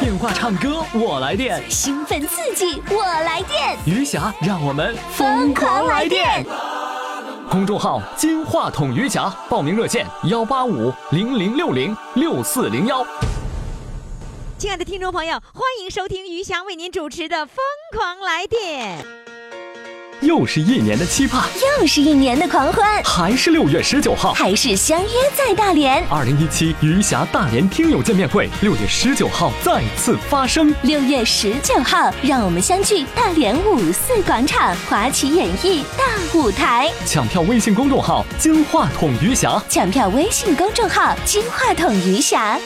电话唱歌我来电，兴奋刺激，我来电，余霞让我们疯狂来电！公众号“金话筒余霞”，报名热线：幺八五零零六零六四零幺。亲爱的听众朋友，欢迎收听余霞为您主持的《疯狂来电》。又是一年的期盼，又是一年的狂欢，还是六月十九号，还是相约在大连。二零一七余霞大连听友见面会，六月十九号再次发生。六月十九号，让我们相聚大连五四广场华旗演艺大舞台。抢票微信公众号“金话筒余霞”，抢票微信公众号“金话筒余霞”。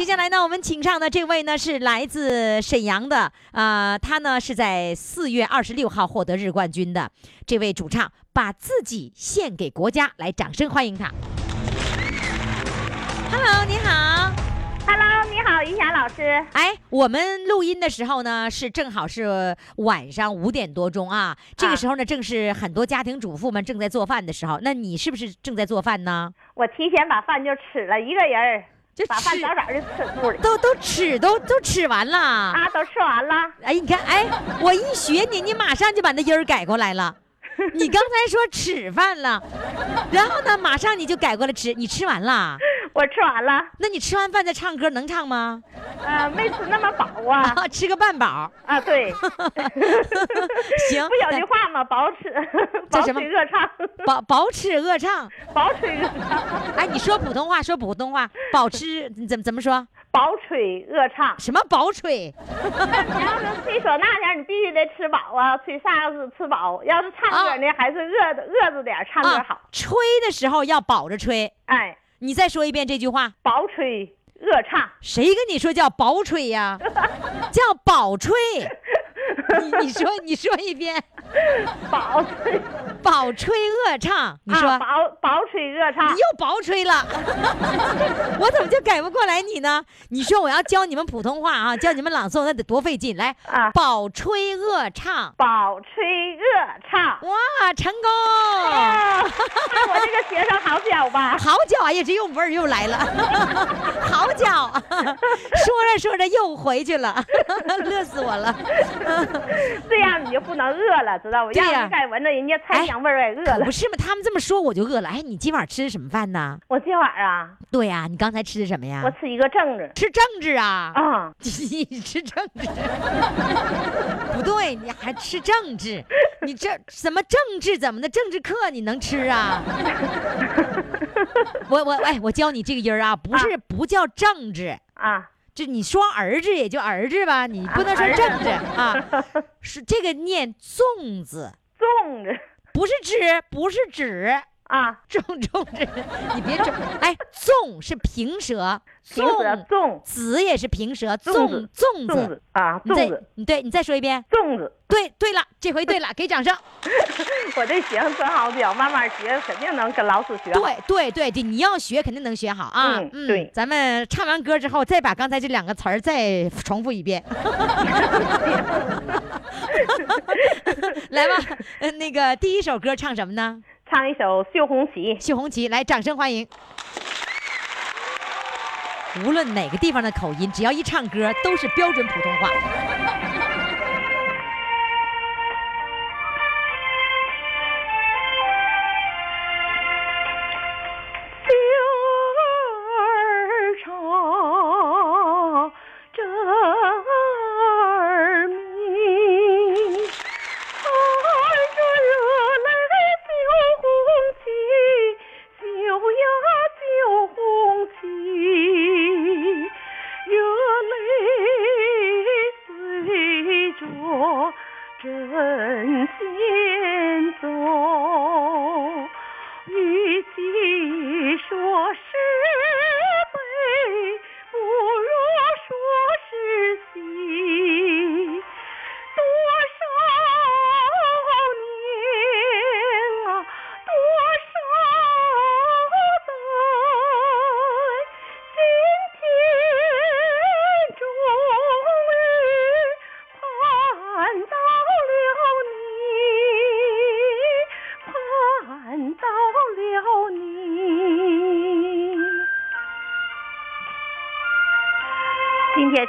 接下来呢，我们请上的这位呢是来自沈阳的，呃，他呢是在四月二十六号获得日冠军的这位主唱，把自己献给国家，来，掌声欢迎他。Hello，你好。Hello，你好，于霞老师。哎，我们录音的时候呢，是正好是晚上五点多钟啊。这个时候呢，正是很多家庭主妇们正在做饭的时候。那你是不是正在做饭呢？我提前把饭就吃了，一个人儿就把饭早早就吃肚里。都都吃都都吃完了。啊，都吃完了。哎，你看，哎，我一学你，你马上就把那音儿改过来了。你刚才说吃饭了，然后呢，马上你就改过来吃。你吃完了？我吃完了，那你吃完饭再唱歌能唱吗？呃，没吃那么饱啊。啊，吃个半饱。啊，对。行，不有句话吗？饱吃，饱叫什么吹饿唱，饱饱吃饿唱。饱吹饿唱，哎，你说普通话，说普通话，饱吃你怎么怎么说？饱吹饿唱。什么饱吹？你要是吹唢呐前，你必须得吃饱啊，吹啥子吃饱。要是唱歌呢，还是饿着饿着点唱歌好。啊，吹的时候要饱着吹。哎，你再说一遍这句话。薄吹恶唱。谁跟你说叫薄吹呀？叫宝吹。你你说你说一遍。宝吹饱吹饿唱，你说、啊、饱饱吹饿唱，你又饱吹了，我怎么就改不过来你呢？你说我要教你们普通话啊，教你们朗诵，那得多费劲。来，啊，饱吹饿唱，饱吹饿唱，哇，成功！啊、我这个学生好教吧？好教，哎呀，这又味儿又来了，好教。说着说着又回去了，乐死我了。这样你就不能饿了，知道不？对呀、要是再闻着人家菜香味儿，也饿了。不是嘛？他们这么说我就饿了。哎，你今晚吃的什么饭呢？我今晚啊，对呀、你刚才吃的什么呀？我吃一个正子。吃政治啊？啊，你吃政治？不对，你还吃政治？你这什么政治怎么的？政治课你能吃啊？我我哎，我教你这个音儿啊，不是、啊、不叫政治啊。就你说儿子也就儿子吧，你不能说政治啊，是这个念粽子，粽子不是纸，不是纸啊，粽粽子，你别整，哎，粽是平舌，平舌粽，子也是平舌，粽粽子啊，粽子，你对你再说一遍，粽子，对对了，这回对了，给掌声。我这学生真好表，慢慢学，肯定能跟老师学。对对对对，你要学肯定能学好啊。嗯，嗯对。咱们唱完歌之后，再把刚才这两个词儿再重复一遍。来吧，呃，那个第一首歌唱什么呢？唱一首《绣红旗》。绣红旗，来，掌声欢迎。无论哪个地方的口音，只要一唱歌，都是标准普通话。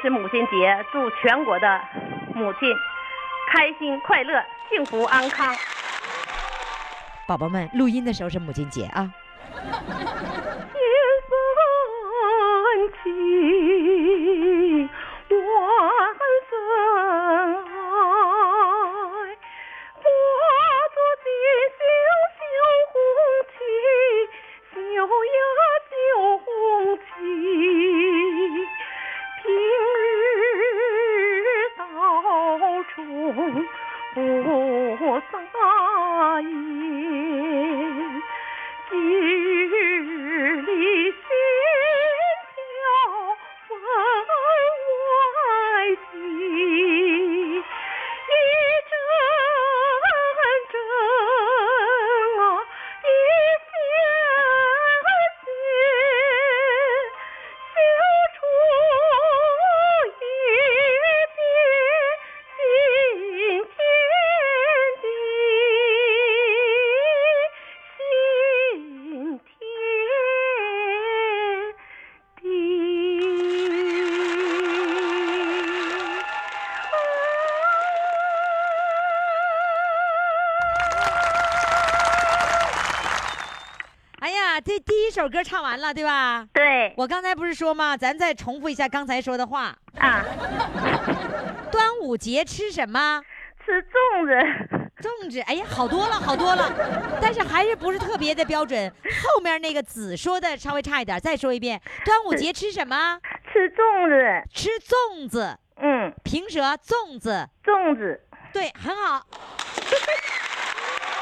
是母亲节，祝全国的母亲开心快乐、幸福安康。宝宝们，录音的时候是母亲节啊。首歌唱完了，对吧？对我刚才不是说吗？咱再重复一下刚才说的话。啊，端午节吃什么？吃粽子，粽子。哎呀，好多了，好多了，但是还是不是特别的标准。后面那个子说的稍微差一点，再说一遍。端午节吃什么？吃粽子，吃粽子。嗯，平舌，粽子。粽子，对，很好。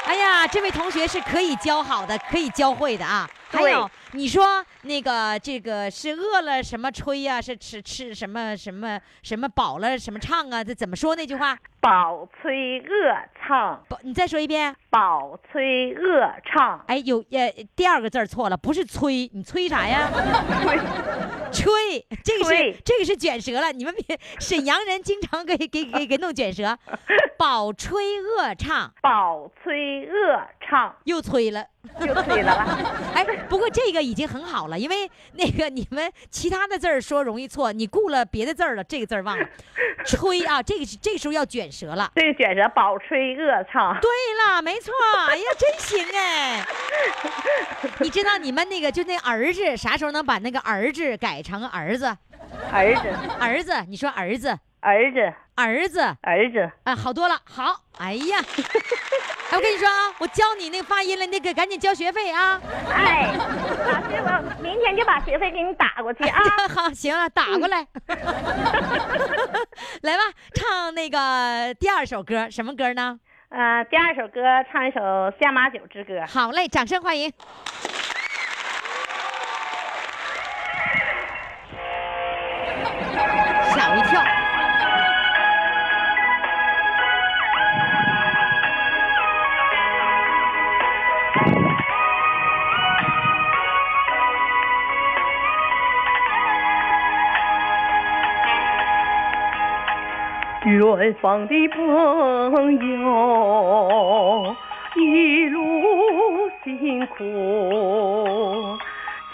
哎呀，这位同学是可以教好的，可以教会的啊。还有，你说那个这个是饿了什么吹呀、是吃吃什么什么什么饱了什么唱啊？这怎么说那句话？饱吹饿唱，不，你再说一遍。饱吹饿唱，哎，有呃，第二个字错了，不是吹，你吹啥呀？吹，这个是这个是卷舌了。你们别沈阳人经常给给给给弄卷舌，饱吹恶唱饱吹恶唱，又吹了。又吹了吧？哎，不过这个已经很好了，因为那个你们其他的字儿说容易错，你顾了别的字儿了，这个字儿忘了。吹啊，这个是这个时候要卷舌了。这个卷舌饱吹恶唱，对了，没错，哎呀，真行哎！你知道你们那个就那儿子啥时候能把那个儿子改成儿子？儿子，儿子，你说儿子，儿子，儿子儿子，啊，好多了。好，哎呀，哎，我跟你说啊，我教你那个发音了，那个赶紧交学费啊！哎，老师，我明天就把学费给你打过去啊。好，行啊，打过来，来吧，唱那个第二首歌，什么歌呢？呃，第二首歌唱一首《下马酒之歌》。好嘞，掌声欢迎。远方的朋友，一路辛苦，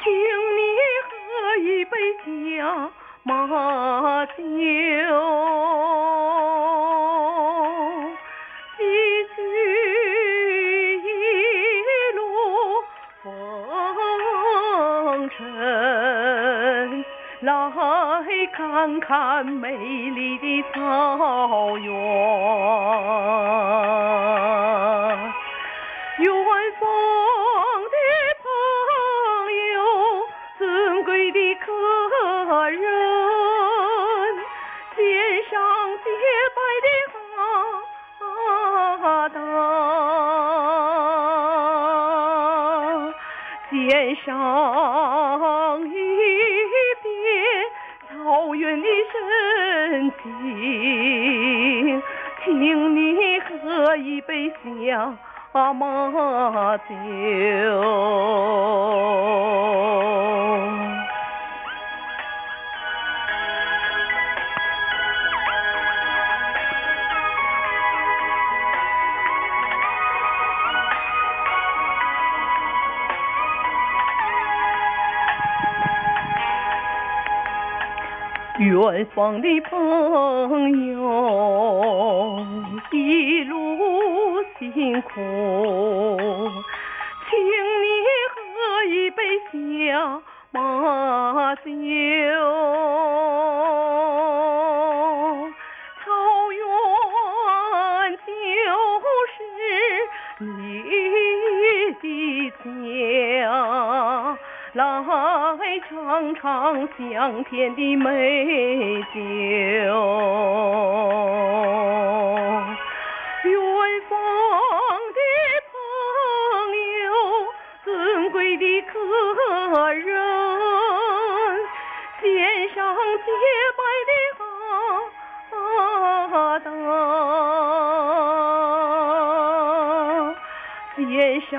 请你喝一杯下马酒。看看美丽的草原，远方的朋友，尊贵的客人，肩上洁白的哈达。肩上请你喝一杯下马酒。远方的朋友，一路辛苦，请你喝一杯下马酒。尝尝香甜的美酒，远方的朋友，尊贵的客人，献上洁白的哈达，献上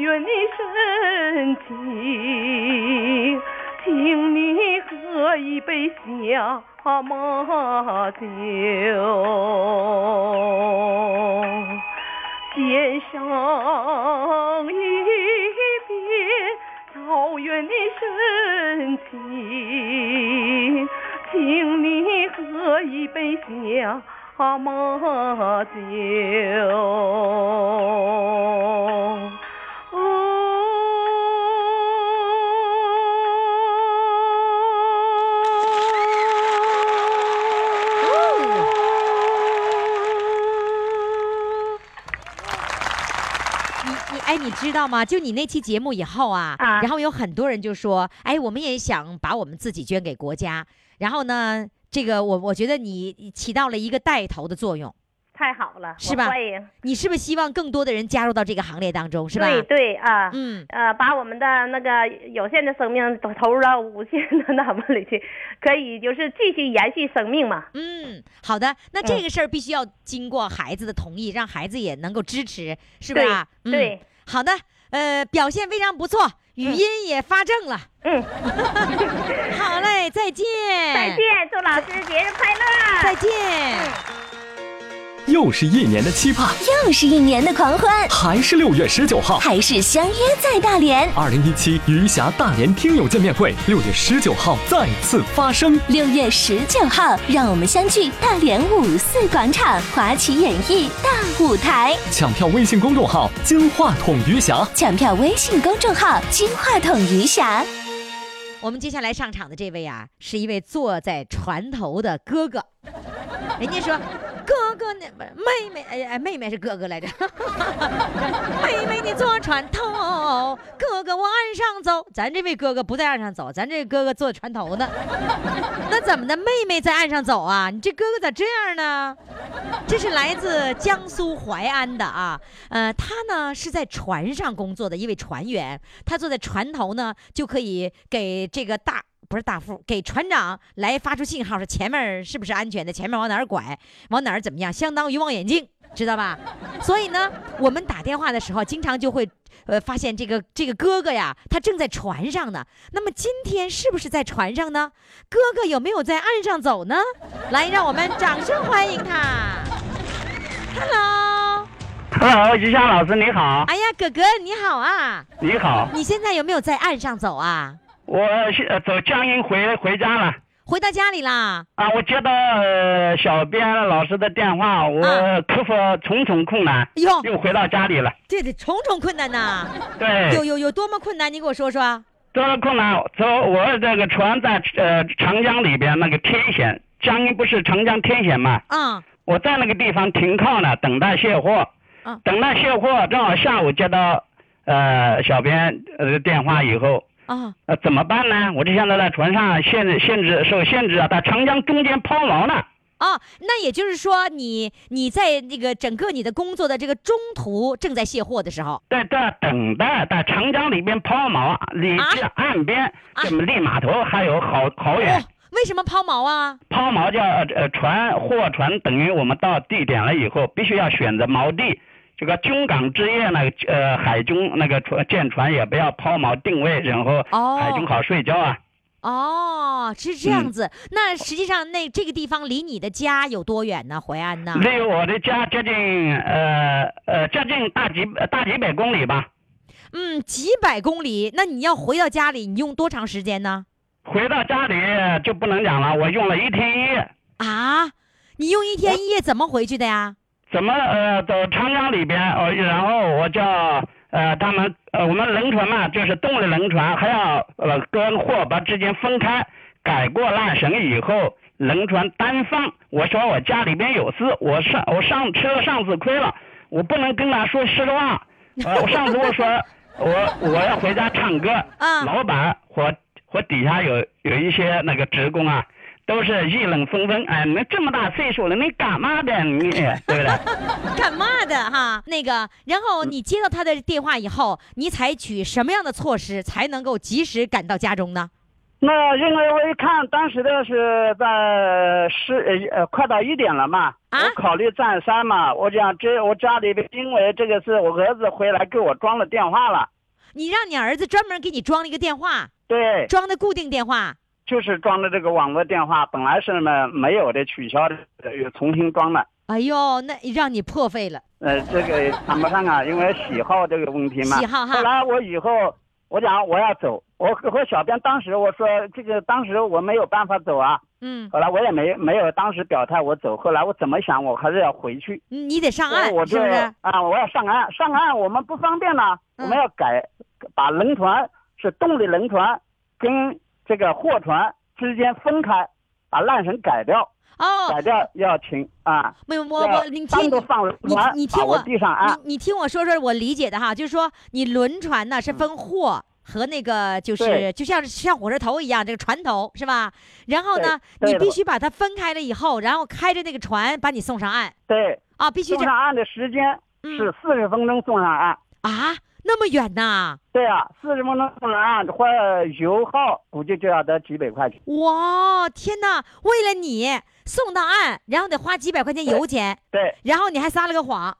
草原的深情，请你喝一杯下马酒，献上一杯草原的深情，请你喝一杯下马酒。你知道吗？就你那期节目以后啊，啊然后有很多人就说，哎，我们也想把我们自己捐给国家。然后呢，这个我我觉得你起到了一个带头的作用，太好了，是吧你是不是希望更多的人加入到这个行列当中，是吧？对对啊，嗯，呃，把我们的那个有限的生命都投入到无限的那么里去，可以就是继续延续生命嘛。嗯，好的，那这个事儿必须要经过孩子的同意，让孩子也能够支持，是对吧？嗯对，好的，呃，表现非常不错，语音也发正了。嗯，好嘞，再见，再见，祝老师节日快乐，再见。又是一年的期盼，又是一年的狂欢，还是六月十九号。还是相约在大连。二零一七余霞大连听友见面会，六月十九号再次发生。六月十九号，让我们相聚大连五四广场华旗演艺大舞台。抢票微信公众号“金话筒余霞抢票微信公众号“金话筒余霞我们接下来上场的这位啊，是一位坐在船头的哥哥。人家说，哥哥呢，妹妹，哎哎，妹妹是哥哥来着。妹妹你坐船头，哥哥我岸上走。咱这位哥哥不在岸上走，咱这哥哥坐船头呢。那怎么的？妹妹在岸上走啊？你这哥哥咋这样呢？这是来自江苏淮安的啊，呃，他呢是在船上工作的一位船员，他坐在船头呢，就可以给这个大不是大副，给船长来发出信号，说前面是不是安全的，前面往哪儿拐，往哪儿怎么样，相当于望远镜，知道吧？所以呢，我们打电话的时候，经常就会呃发现这个这个哥哥呀，他正在船上呢。那么今天是不是在船上呢？哥哥有没有在岸上走呢？来，让我们掌声欢迎他。Hello，Hello，于霞老师你好，哎呀，哥哥你好啊！你好，你现在有没有在岸上走啊？我现呃走江阴回回家了回到家里啦？啊，我接到呃小编老师的电话，我啊克服重重困难，哟，又回到家里了。这得重重困难呐！对，有有有多么困难？你给我说说。多么困难，走我这个船在呃长江里边那个天险，江阴不是长江天险嘛？啊我在那个地方停靠呢，等待卸货。啊等待卸货，正好下午接到呃小编呃电话以后，啊呃，怎么办呢？我就现在在船上限制限制受限制啊，在长江中间抛锚呢。啊！那也就是说你，你在那个整个你的工作的这个中途正在卸货的时候，在这等待，在长江里边抛锚，离啊这岸边啊这么离码头还有好好远。哦，为什么抛锚啊？抛锚叫呃船货船等于我们到地点了以后，必须要选择锚地。这个军港之夜呢，呃，海军那个船舰船也不要抛锚定位，然后哦海军好睡觉啊。哦，是这样子。那实际上，那这个地方离你的家有多远呢？淮安呢？离我的家接近呃呃接近大几大几百公里吧。嗯，几百公里，那你要回到家里，你用多长时间呢？回到家里就不能讲了，我用了一天一夜。啊，你用一天一夜怎么回去的呀？怎么呃走长江里边呃，然后我叫呃他们呃我们轮船嘛，就是动力轮船，还要呃跟货把之间分开，改过缆绳以后，轮船单放。我说我家里边有事，我上我上吃了上次亏了，我不能跟他说实话。呃，我上次我说我我要回家唱歌，啊老板和和底下有有一些那个职工啊。都是议论纷纷，哎，你这么大岁数了，你干嘛的？你 对不对？干嘛的哈？那个，然后你接到他的电话以后，你采取什么样的措施才能够及时赶到家中呢？那因为我一看，当时的是在十呃快到一点了嘛，啊我考虑占山嘛，我讲这我家里边因为这个是我儿子回来给我装了电话了，你让你儿子专门给你装了一个电话，对，装的固定电话。就是装的这个网络电话，本来是呢没有的，取消的，呃又重新装了。哎呦，那让你破费了。呃，这个谈不上啊，因为喜好这个问题嘛。喜好哈后来我以后，我讲我要走，我和小编当时我说这个当时我没有办法走啊。嗯，后来我也没没有当时表态我走，后来我怎么想我还是要回去。你得上岸我，这是不是？啊，我要上岸，上岸我们不方便呢，嗯我们要改，把轮船是动力轮船跟这个货船之间分开，把缆绳改掉，哦改，掉要停啊，没有，我要我你听你你听我。你你听我说说我理解的哈，就是说你轮船呢是分货。和那个就是就像像火车头一样，这个船头是吧？然后呢，你必须把它分开了以后，然后开着那个船把你送上岸对，啊，必须送上岸的时间嗯是四十分钟送上岸。啊，那么远呐！对啊，四十分钟送上岸，或油耗估计就要得几百块钱。哇，天哪！为了你送到岸，然后得花几百块钱油钱，对，然后你还撒了个谎，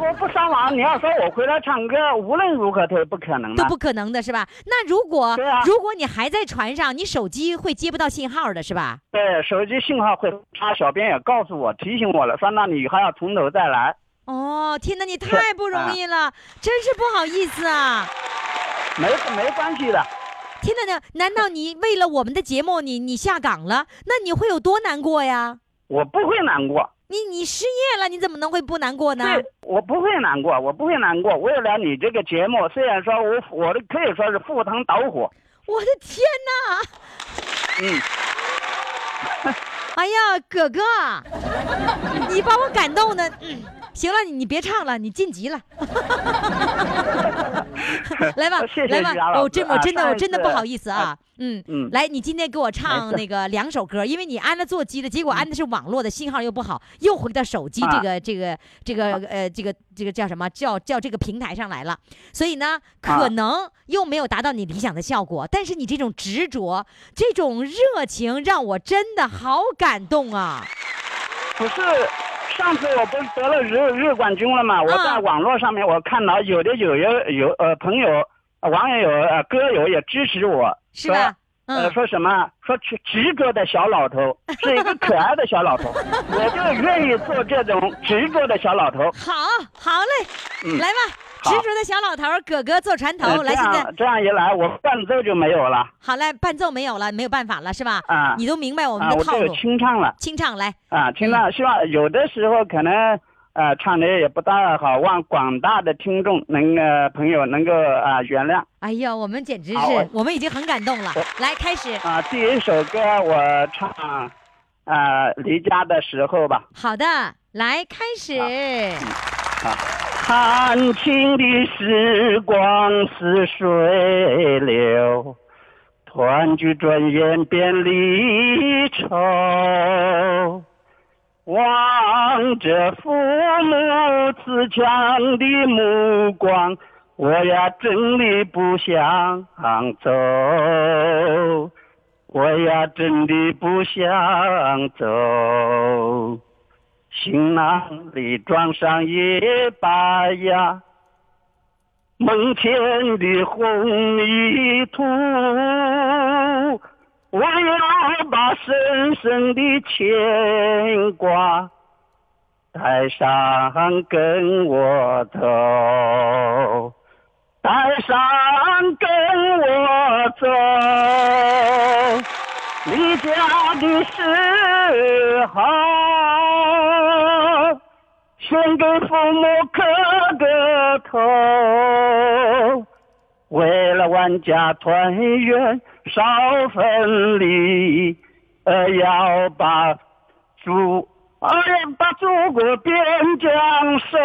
我不撒谎，你要说我回来唱歌，无论如何都是不可能的。都不可能的是吧？那如果、对啊如果你还在船上，你手机会接不到信号的是吧？对，手机信号会差，小编也告诉我提醒我了，说那你还要从头再来。哦，天哪，你太不容易了，真是不好意思啊！没没关系的，天哪，那难道你为了我们的节目，你你下岗了？那你会有多难过呀？我不会难过。你你失业了，你怎么能会不难过呢？对，我不会难过，我不会难过。为了你这个节目，虽然说我我的可以说是赴汤蹈火，我的天哪！嗯，哎呀，哥哥，你把我感动的，嗯，行了，你你别唱了，你晋级了。来吧，谢谢来吧我，哦，师真我真的啊我真的不好意思啊，嗯嗯来，你今天给我唱那个两首歌，因为你安了座机的，结果安的是网络的信号又不好，又回到手机这啊个这个这个呃这个这个叫什么叫叫这个平台上来了，所以呢，可啊能又没有达到你理想的效果，但是你这种执着，这种热情让我真的好感动啊！不是。上次我不是得了日日冠军了嘛？我啊在网络上面我看到有的有有有呃朋友、呃网友、呃歌友也支持我，是吧？呃，嗯，说什么？说执执着的小老头，是一个可爱的小老头，我就愿意做这种执着的小老头。好，好嘞，嗯来吧，好执着的小老头，哥哥坐船头，呃来，现在这样一来，我伴奏就没有了好嘞，伴奏没有了，没有办法了，是吧？啊你都明白我们的套路，清唱了清唱来，啊，清唱。希望有的时候可能呃唱的也不大好，望广大的听众能呃朋友能够啊原谅哎呀，我们简直是，我们已经很感动了。来，开始，啊。第一首歌我唱啊离家的时候吧。好的，来开始。看情的时光似水流，团聚转眼变离愁。望着父母慈祥的目光，我呀真的不想走，我呀真的不想走。行囊里装上一把呀，门前的红泥土，我要把深深的牵挂带上跟我走，带上跟我走。离家的时候，先给父母磕个头。为了万家团圆少分离，呃，要把祖啊要把祖国边疆守。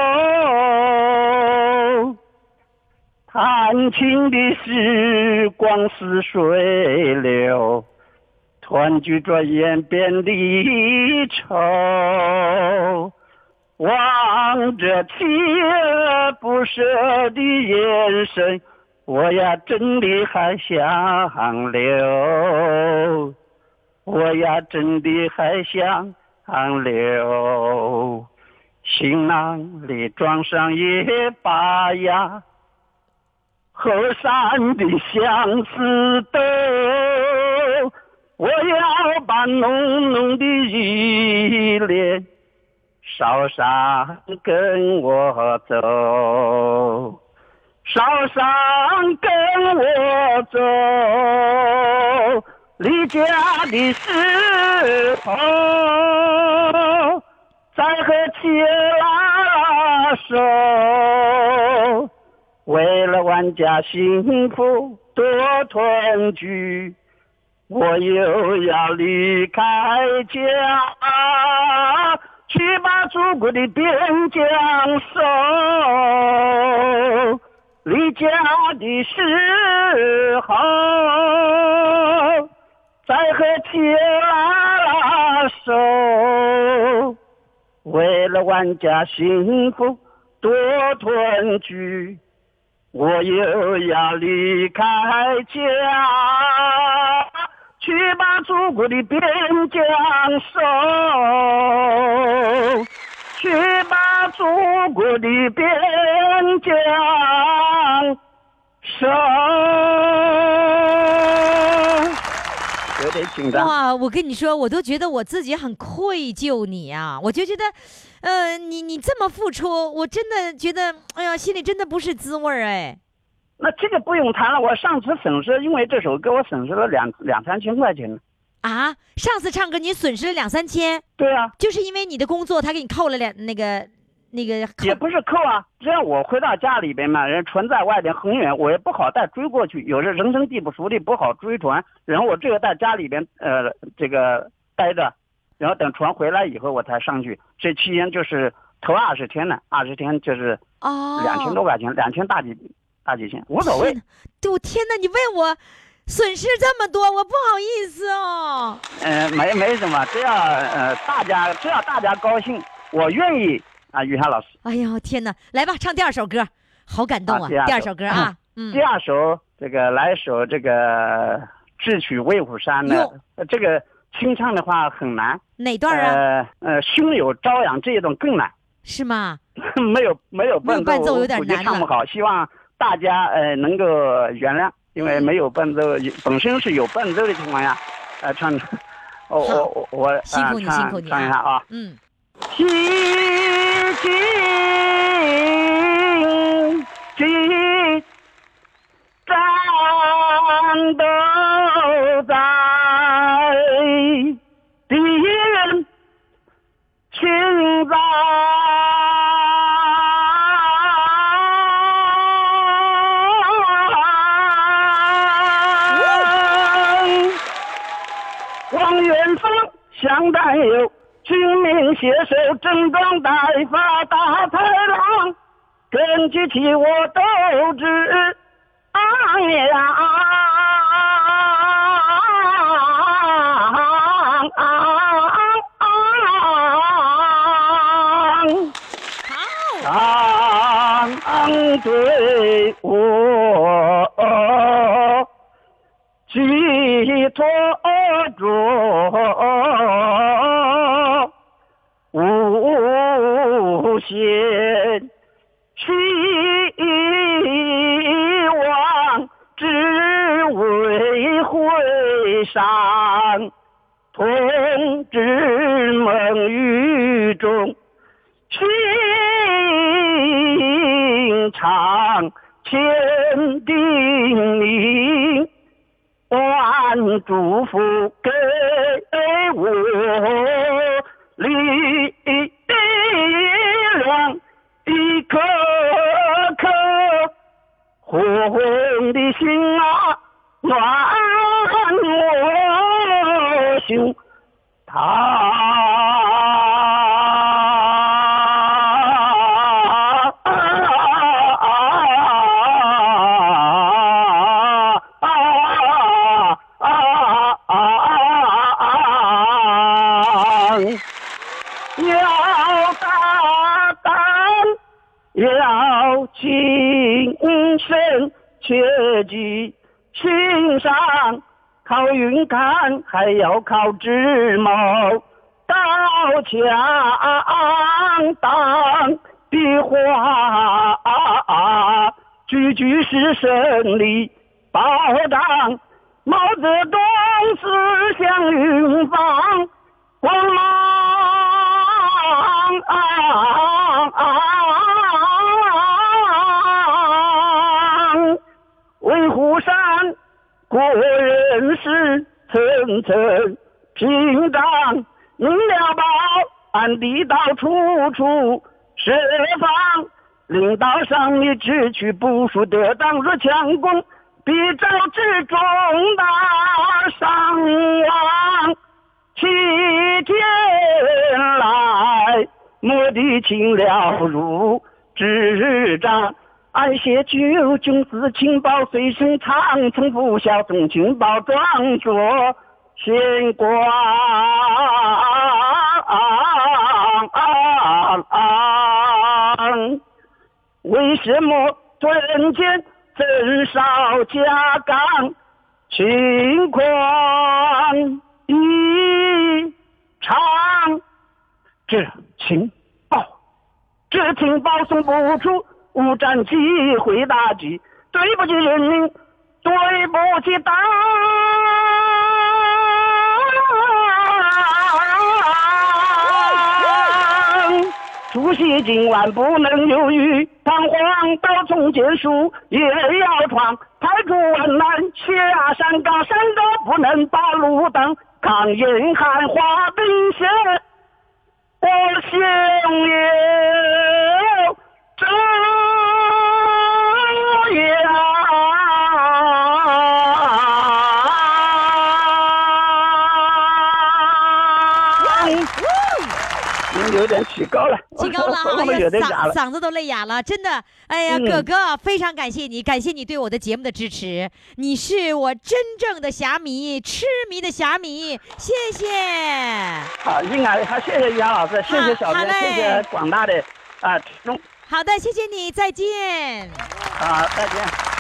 弹琴的时光似水流，团聚转眼变离愁。望着锲而不舍的眼神，我呀真的还想留，我呀真的还想留。行囊里装上一把呀，河山的相思豆，我要把浓浓的依恋捎上跟我走，捎上跟我走，离家的时候，再和妻拉手，为了万家幸福多团聚，我又要离开家，去把祖国的边疆守。离家的时候，再和妻儿拉拉手，为了万家幸福多团聚，我又要离开家，去把祖国的边疆守，去把祖国的边疆守。有点紧张。哇，我跟你说，我都觉得我自己很愧疚你啊！我就觉得，呃，你你这么付出，我真的觉得，哎呀，心里真的不是滋味儿哎。那这个不用谈了，我上次损失，因为这首歌我损失了两两三千块钱呢。啊，上次唱歌你损失了两三千，对啊，就是因为你的工作，他给你扣了两那个那个扣也不是扣啊，只要我回到家里边嘛，人船在外边很远，我也不好再追过去，有时人生地不熟的不好追船，然后我只有在家里边呃这个待着，然后等船回来以后我才上去，这期间就是头二十天呢，二十天就是哦，两千多块钱，两千大几大几千，无所谓天。哪。对，我天哪，你为我损失这么多，我不好意思哦。呃，没没什么，只要呃大家只要大家高兴，我愿意啊，于涵老师。哎呦天哪，来吧，唱第二首歌，好感动啊！啊第二首第二首歌啊，嗯第，二首这个来一首这个《智取威虎山》的，呃这个清唱的话很难。哪段啊？呃呃，胸有朝阳这一段更难，是吗？没有没有伴奏，有伴奏有点难了唱不好。希望大家呃能够原谅，因为没有伴奏，本身是有伴奏的情况下，呃唱 的。我我我我辛苦你呃辛苦你唱唱一下啊。嗯，携手整装待发大豺狼，根据起我斗志昂扬。好，当对我寄托着前希望只为回山同志们雨中情长千叮咛万嘱咐给我里红的心啊，暖我心。他云看，还要靠智谋，刀枪当笔画，句句是胜利保障。毛泽东思想云放光芒，维护山。国层层屏障，明了报暗地道处处设防。领导上你只取部署得当，若强攻必招致重大伤亡。七天来，莫敌情了如指掌。爱写九军事情报随身藏，从不效忠情报装作显光。为什么顿间真少加岗？情况异常，这情报，这情报送不出。无战机会打击，对不起人民，对不起党。出席今晚不能犹豫，彷徨到从结束也要闯，排除万难，下山岗，山高不能把路挡，抗严寒化冰雪，我想要。这样，有点起高了，起高了哈，哎呀，嗓嗓子都累哑了，真的，哎呀，哥哥，非常感谢你，感谢你对我的节目的支持，你是我真正的侠迷，痴迷的侠迷，谢谢。好，应该好，谢谢杨老师，谢谢小编，谢谢广大的啊听众。好的，谢谢你，再见。好，再见。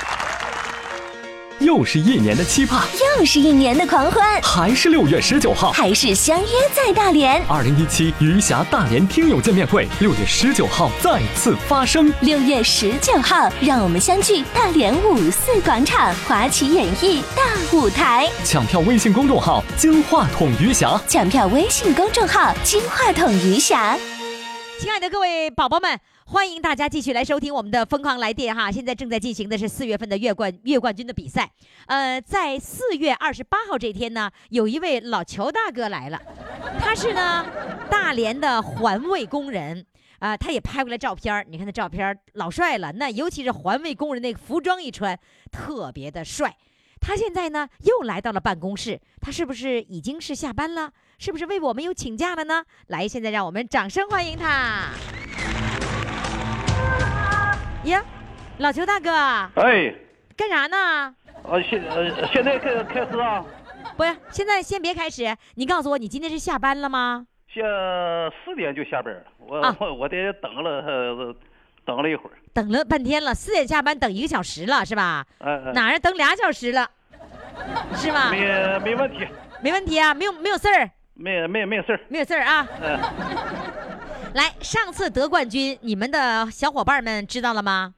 又是一年的期盼，又是一年的狂欢，还是六月十九号，还是相约在大连。二零一七余霞大连听友见面会，六月十九号再次发生。六月十九号，让我们相聚大连五四广场华旗演艺大舞台。抢票微信公众号金话筒余霞，抢票微信公众号金话筒余霞。亲爱的各位宝宝们。欢迎大家继续来收听我们的《疯狂来电》哈！现在正在进行的是四月份的月冠月冠军的比赛。呃，在四月二十八号这天呢，有一位老乔大哥来了，他是呢大连的环卫工人啊，他也拍过来照片你看那照片老帅了，那尤其是环卫工人那个服装一穿，特别的帅。他现在呢又来到了办公室，他是不是已经是下班了？是不是为我们又请假了呢？来，现在让我们掌声欢迎他。呀，老邱大哥，哎，干啥呢？呃，现呃现在开开始啊？不是，现在先别开始。你告诉我，你今天是下班了吗？下四点就下班了。我我我得等了等了一会儿，等了半天了。四点下班，等一个小时了，是吧？嗯哪儿等俩小时了？是吗？没没问题。没问题啊，没有没有事儿。没没没有事儿。没有事儿啊。嗯。来，上次得冠军，你们的小伙伴们知道了吗？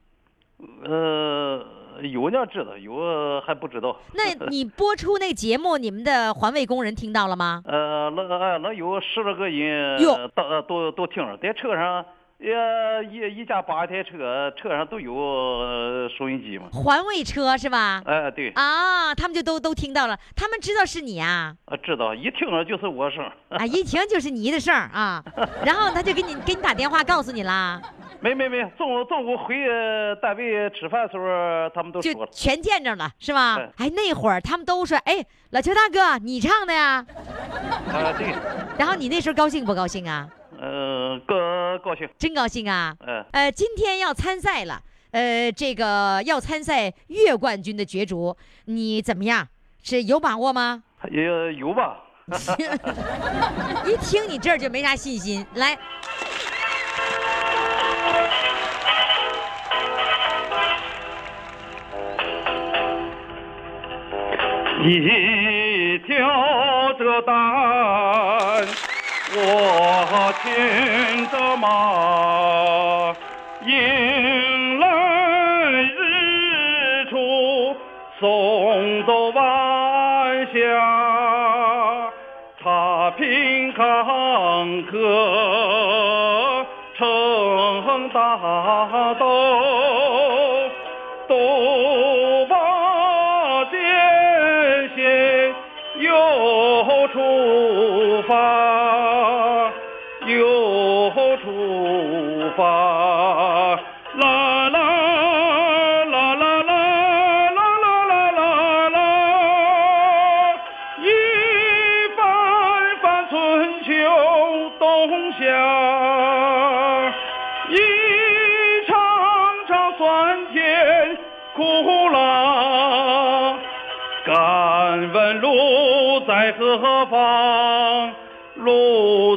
呃，有呢，知道，有还不知道。那你播出那节目，你们的环卫工人听到了吗？呃，那那有十来个人，哟，都都都听着，在车上，呃，一一家八台车，车上都有呃收音机嘛。环卫车是吧？哎，对，啊，他们就都都听到了，他们知道是你啊，啊，知道，一听着就是我声。啊，一听就是你的声儿啊，然后他就给你给你打电话告诉你啦，没没没，中午中午回呃单位吃饭的时候，他们都就说了。全见着了是吧对？哎，那会儿他们都说，哎，老邱大哥，你唱的呀？啊，对，然后你那时候高兴不高兴啊？呃，高高兴。真高兴啊！嗯呃，今天要参赛了，呃，这个要参赛月冠军的角逐，你怎么样？是有把握吗？也有吧。一听你这儿就没啥信心。来，一挑着担，我牵着马，迎来日出，送走晚霞。踏平坎坷，成大道。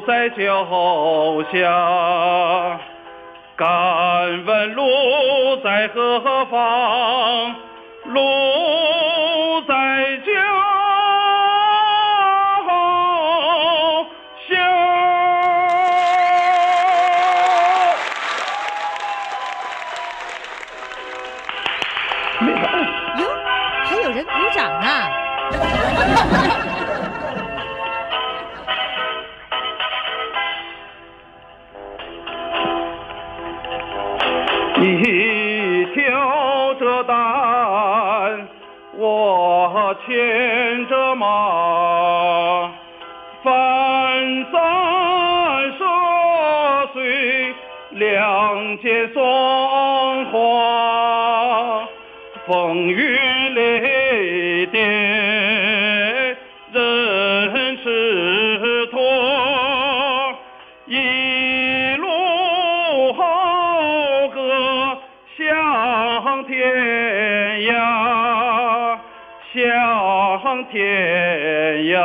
在脚下。敢问路在何方？路是托。一路好歌向天涯，向天涯，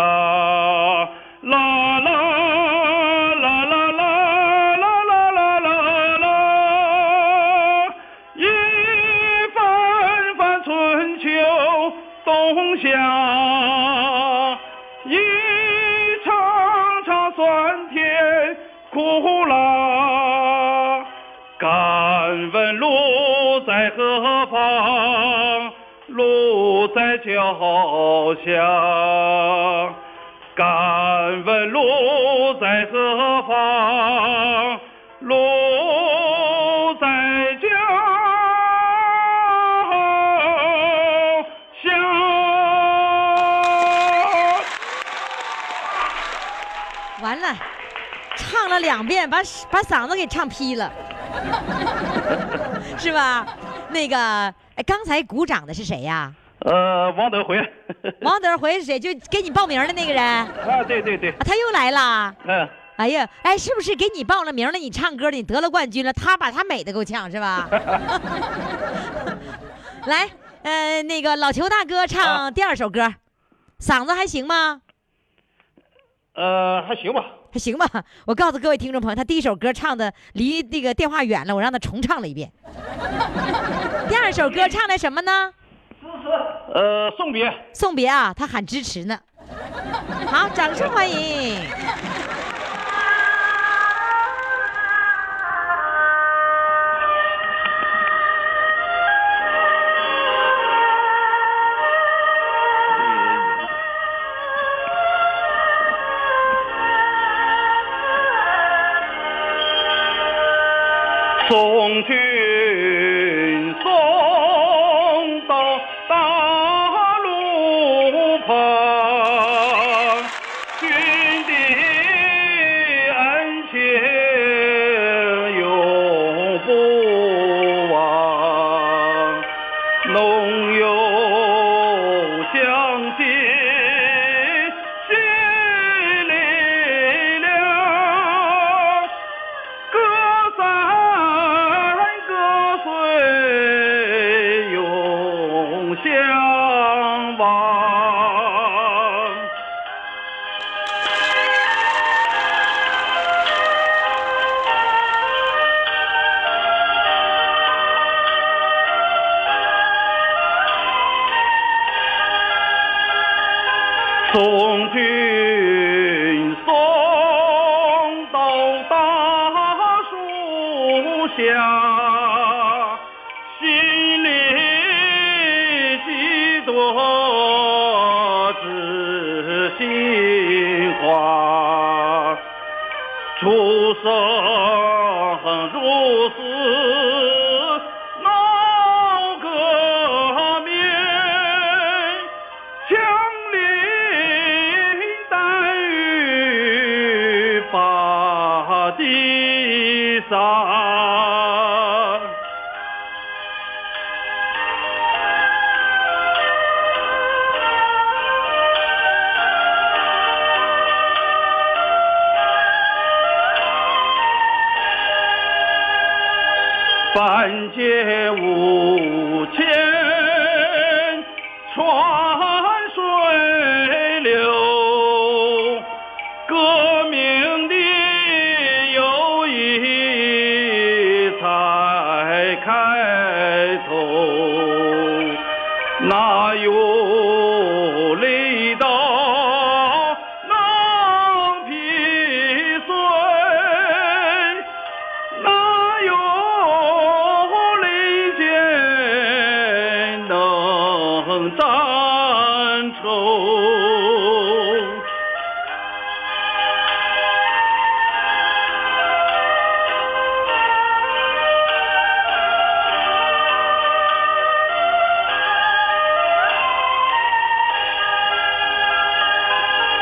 脚下。敢问路在何方？路在脚下。完了，唱了两遍，把把嗓子给唱劈了，是吧？那个，哎，刚才鼓掌的是谁呀？呃，王德辉。王德辉是谁？就给你报名的那个人，啊，对，对对对，他又来了。嗯，哎呀，哎，是不是给你报了名了？你唱歌的，你得了冠军了，他把他美的够呛是吧？来，呃，那个老裘大哥唱第二首歌，嗓子还行吗？呃，还行吧。还行吧。我告诉各位听众朋友，他第一首歌唱的离那个电话远了，我让他重唱了一遍。第二首歌唱的什么呢？呃，送别。送别啊，他喊支持呢。好，掌声欢迎。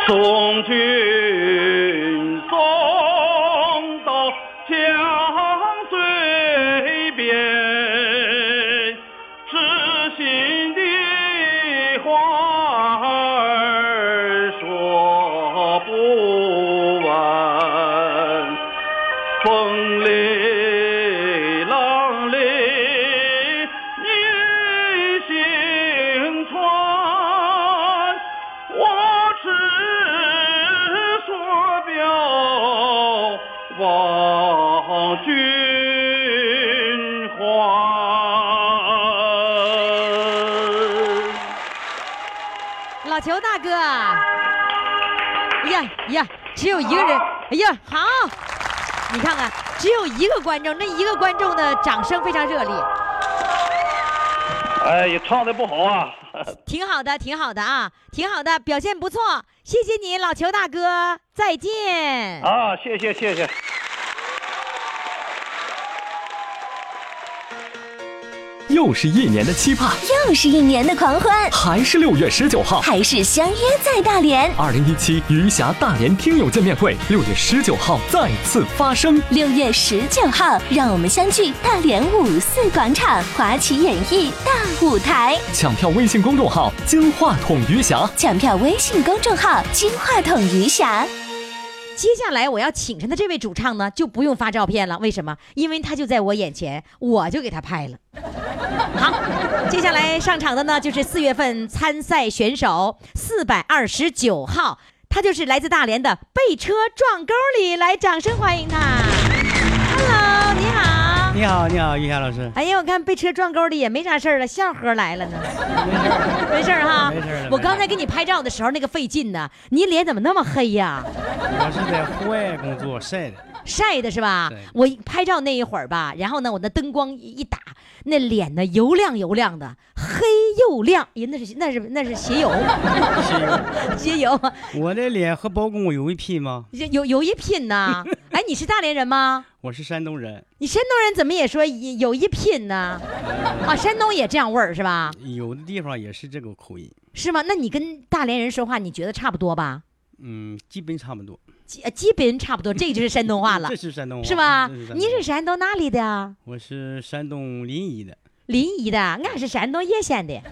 送君哥，哎呀呀，只有一个人，哎呀，好，你看看，只有一个观众，那一个观众的掌声非常热烈，哎，也唱的不好啊。挺好的，挺好的啊，挺好的，表现不错，谢谢你，老裘大哥，再见。啊，谢谢谢谢。又是一年的期盼，又是一年的狂欢，还是六月十九号，还是相约在大连。二零一七余霞大连听友见面会，六月十九号再次发生。六月十九号，让我们相聚大连五四广场华旗演艺大舞台。抢票微信公众号“金话筒余霞抢票微信公众号“金话筒余霞接下来我要请上的这位主唱呢，就不用发照片了。为什么？因为他就在我眼前，我就给他拍了。好，接下来上场的呢，就是四月份参赛选手四百二十九号，他就是来自大连的被车撞沟里，来，掌声欢迎他。Hello，你好。你好，你好，玉霞老师。哎呀，我看被车撞沟里也没啥事儿了，笑呵来了呢。没事儿哈，没事儿我刚才给你拍照的时候那个费劲呢，你脸怎么那么黑呀？我是在户外工作晒的，晒的是吧？我拍照那一会儿吧，然后呢，我那灯光一一打，那脸呢油亮油亮的，黑又亮，人那是那是那是鞋油，鞋油，我的脸和包公有一拼吗？有有有一拼呐。哎，你是大连人吗？我是山东人，你山东人怎么也说有有一拼呢？啊，山东也这样味儿是吧？有的地方也是这个口音，是吗？那你跟大连人说话，你觉得差不多吧？嗯，基本差不多。基本差不多，这就是山东话了 这，是山东话，是吧这是？山东你是山东哪里的啊？我是山东临沂的，临沂的，俺是山东叶县的。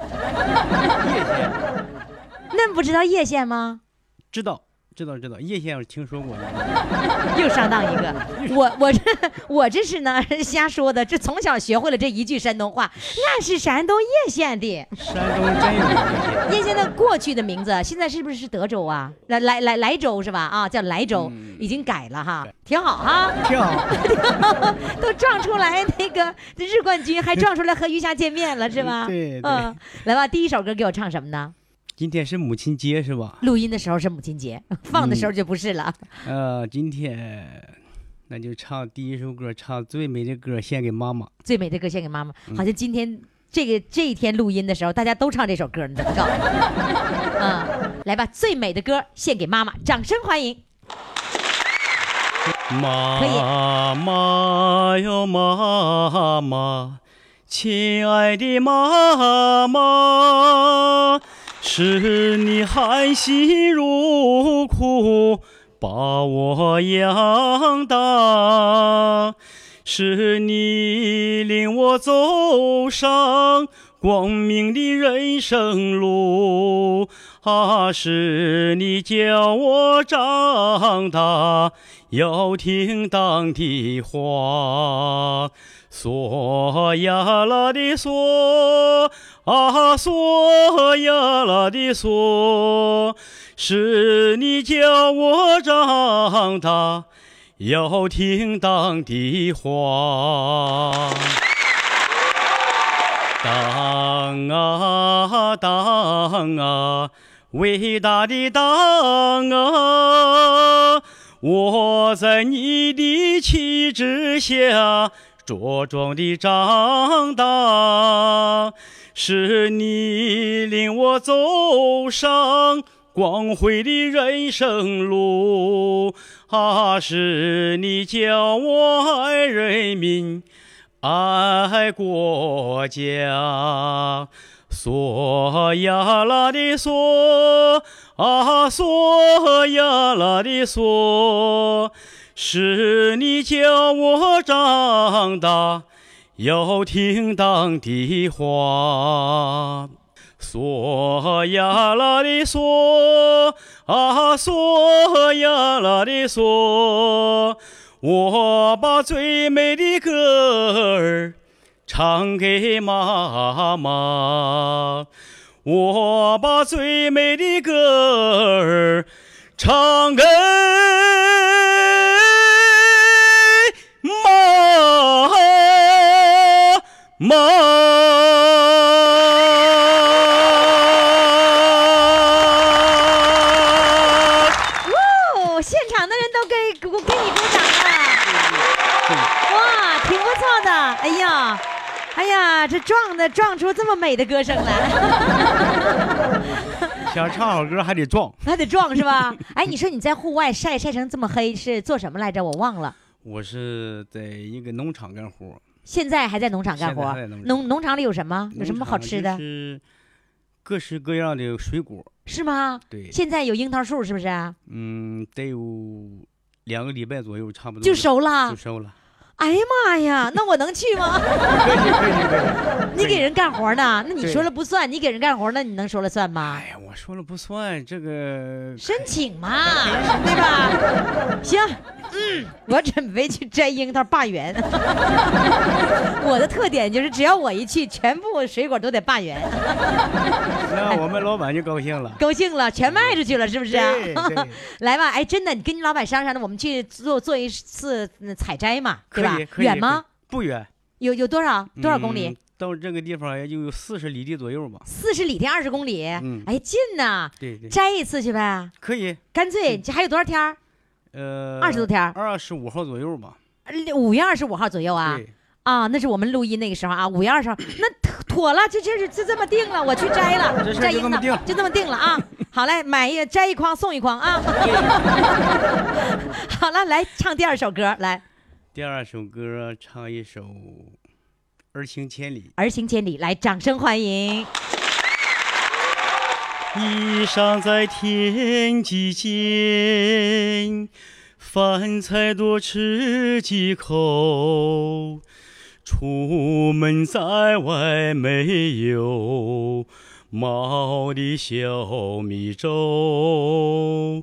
恁不知道叶县吗？知道，知道，知道。叶县我听说过。又上当一个。我我这我这是呢瞎说的，这从小学会了这一句山东话。俺是山东叶县的。山东真有 叶县。的过去的名字，现在是不是是德州啊？来来来莱州是吧？啊，叫莱州，已经改了哈，挺好哈。挺好。都撞出来那个日冠军，还撞出来和余霞见面了是吧？对对。嗯，来吧，第一首歌给我唱什么呢？今天是母亲节是吧？录音的时候是母亲节，放的时候就不是了。呃，今天那就唱第一首歌，唱最美的歌献给妈妈。最美的歌献给妈妈，好像今天这个这一天录音的时候，大家都唱这首歌，你怎么搞？嗯，来吧，最美的歌献给妈妈，掌声欢迎。妈妈哟，妈妈，亲爱的妈妈。是你含辛茹苦把我养大，是你领我走上光明的人生路，啊，是你教我长大要听党的话。嗦呀啦的嗦，啊嗦呀啦的嗦，是你教我长大要听党的话。党啊党啊，伟大的党啊，我在你的旗帜下。茁壮的长大，是你领我走上光辉的人生路，啊，是你教我爱人民，爱国家。嗦呀啦的嗦，啊，嗦呀啦的嗦。是你教我长大要听党的话，嗦呀啦的嗦，啊嗦呀啦的嗦，我把最美的歌儿唱给妈妈，我把最美的歌儿唱给。妈，哦，现场的人都给给给你鼓掌了，哇，挺不错的，哎呀，哎呀，这撞的撞出这么美的歌声来，想唱好歌还得撞，还得撞是吧？哎，你说你在户外晒晒成这么黑是做什么来着？我忘了，我是在一个农场干活。现在还在农场干活，农农场里有什么？有什么好吃的？是各式各样的水果。是吗？对。现在有樱桃树是不是？嗯，得有两个礼拜左右，差不多就熟了。就熟了。哎呀妈呀，那我能去吗？你给人干活呢？那你说了不算，你给人干活，那你能说了算吗？哎呀，我说了不算，这个申请嘛，对吧？行。嗯，我准备去摘樱桃罢园。我的特点就是，只要我一去，全部水果都得罢园。那我们老板就高兴了，高兴了，全卖出去了，是不是？来吧，哎，真的，你跟你老板商量商量，我们去做做一次采摘嘛，对吧？远吗？不远。有有多少多少公里？到这个地方也就有四十里地左右吧。四十里地二十公里，嗯，哎，近呐。对对。摘一次去呗。可以。干脆这还有多少天？呃，二十多天，二十五号左右吧。五月二十五号左右啊？啊，那是我们录音那个时候啊。五月二十号，那妥了，就就是就这么定了，我去摘了，摘樱桃，就这么定了啊。好嘞，买一摘一筐送一筐啊。好了，来唱第二首歌，来。第二首歌唱一首《儿行千里》。儿行千里，来，掌声欢迎。衣裳在天际间，饭菜多吃几口。出门在外没有毛的小米粥，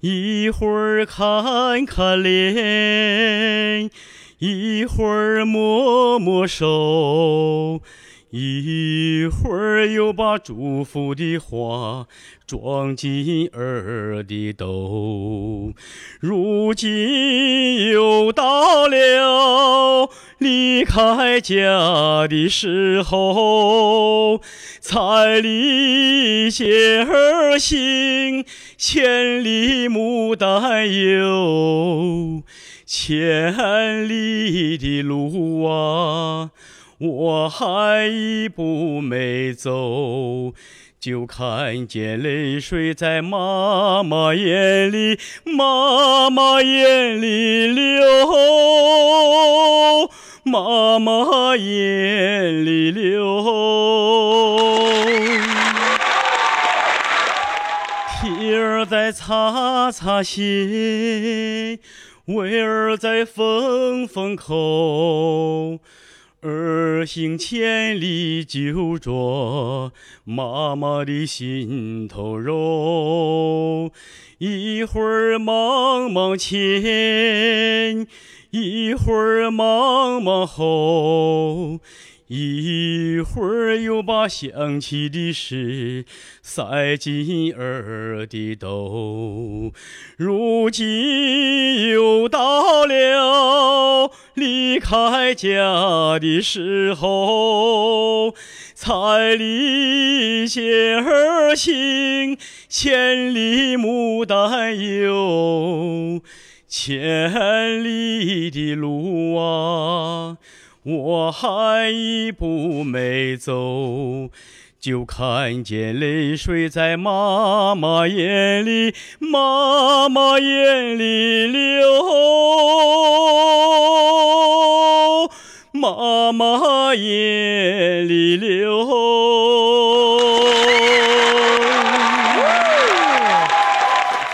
一会儿看看脸，一会儿摸摸手。一会儿又把祝福的话装进儿的兜，如今又到了离开家的时候，彩礼接儿行，千里牡丹游，千里的路啊。我还一步没走，就看见泪水在妈妈眼里，妈妈眼里流，妈妈眼里流。梯儿在擦擦鞋，为儿在缝缝口。儿行千里就着妈妈的心头肉，一会儿忙忙前，一会儿忙忙后。一会儿又把想起的事塞进儿的兜，如今又到了离离开家的时候，彩礼接儿行，千里母担忧，千里的路啊。我还一步没走，就看见泪水在妈妈眼里，妈妈眼里流，妈妈眼里流。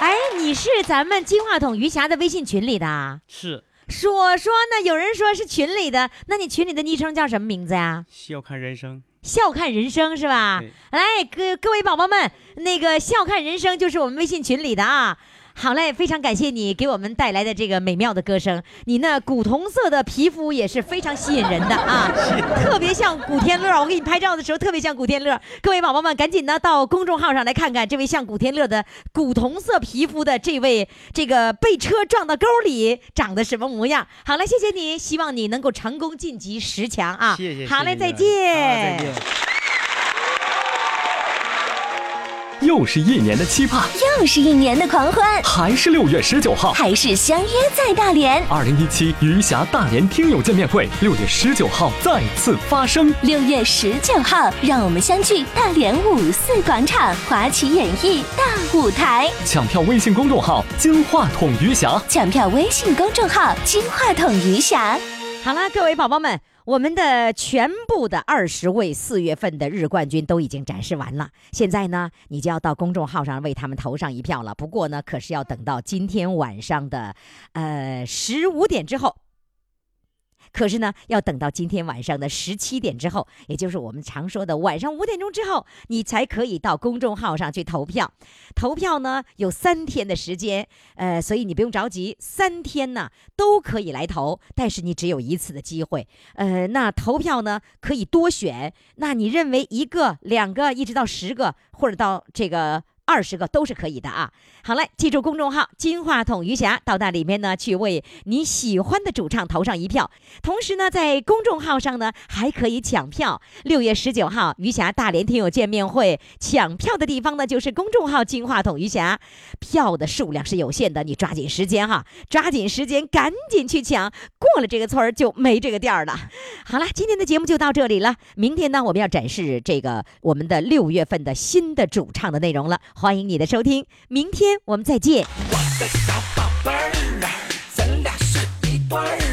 哎，你是咱们金话筒余霞的微信群里的？是。说说呢？有人说是群里的，那你群里的昵称叫什么名字呀？笑看人生，笑看人生是吧？来，各各位宝宝们，那个笑看人生就是我们微信群里的啊。好嘞，非常感谢你给我们带来的这个美妙的歌声。你那古铜色的皮肤也是非常吸引人的啊，特别像古天乐。我给你拍照的时候特别像古天乐。各位宝宝们，赶紧呢到公众号上来看看这位像古天乐的古铜色皮肤的这位，这个被车撞到沟里长得什么模样？好嘞，谢谢你，希望你能够成功晋级十强啊！谢谢。好嘞，再见。再见。又是一年的期盼，又是一年的狂欢，还是六月十九号，还是相约在大连。二零一七余霞大连听友见面会，六月十九号再次发生。六月十九号，让我们相聚大连五四广场华旗演艺大舞台。抢票微信公众号金话筒余霞，抢票微信公众号金话筒余霞。好啦，各位宝宝们。我们的全部的二十位四月份的日冠军都已经展示完了，现在呢，你就要到公众号上为他们投上一票了。不过呢，可是要等到今天晚上的，呃，十五点之后。可是呢，要等到今天晚上的十七点之后，也就是我们常说的晚上五点钟之后，你才可以到公众号上去投票。投票呢有三天的时间，呃，所以你不用着急，三天呢都可以来投，但是你只有一次的机会。呃，那投票呢可以多选，那你认为一个、两个，一直到十个，或者到这个。二十个都是可以的啊！好嘞，记住公众号“金话筒余霞”，到那里面呢去为你喜欢的主唱投上一票。同时呢，在公众号上呢还可以抢票。六月十九号余霞大连听友见面会，抢票的地方呢就是公众号“金话筒余霞”，票的数量是有限的，你抓紧时间哈，抓紧时间，赶紧去抢。过了这个村儿就没这个店儿了。好了，今天的节目就到这里了。明天呢，我们要展示这个我们的六月份的新的主唱的内容了。欢迎你的收听，明天我们再见。我的小宝贝儿，咱俩是一对儿。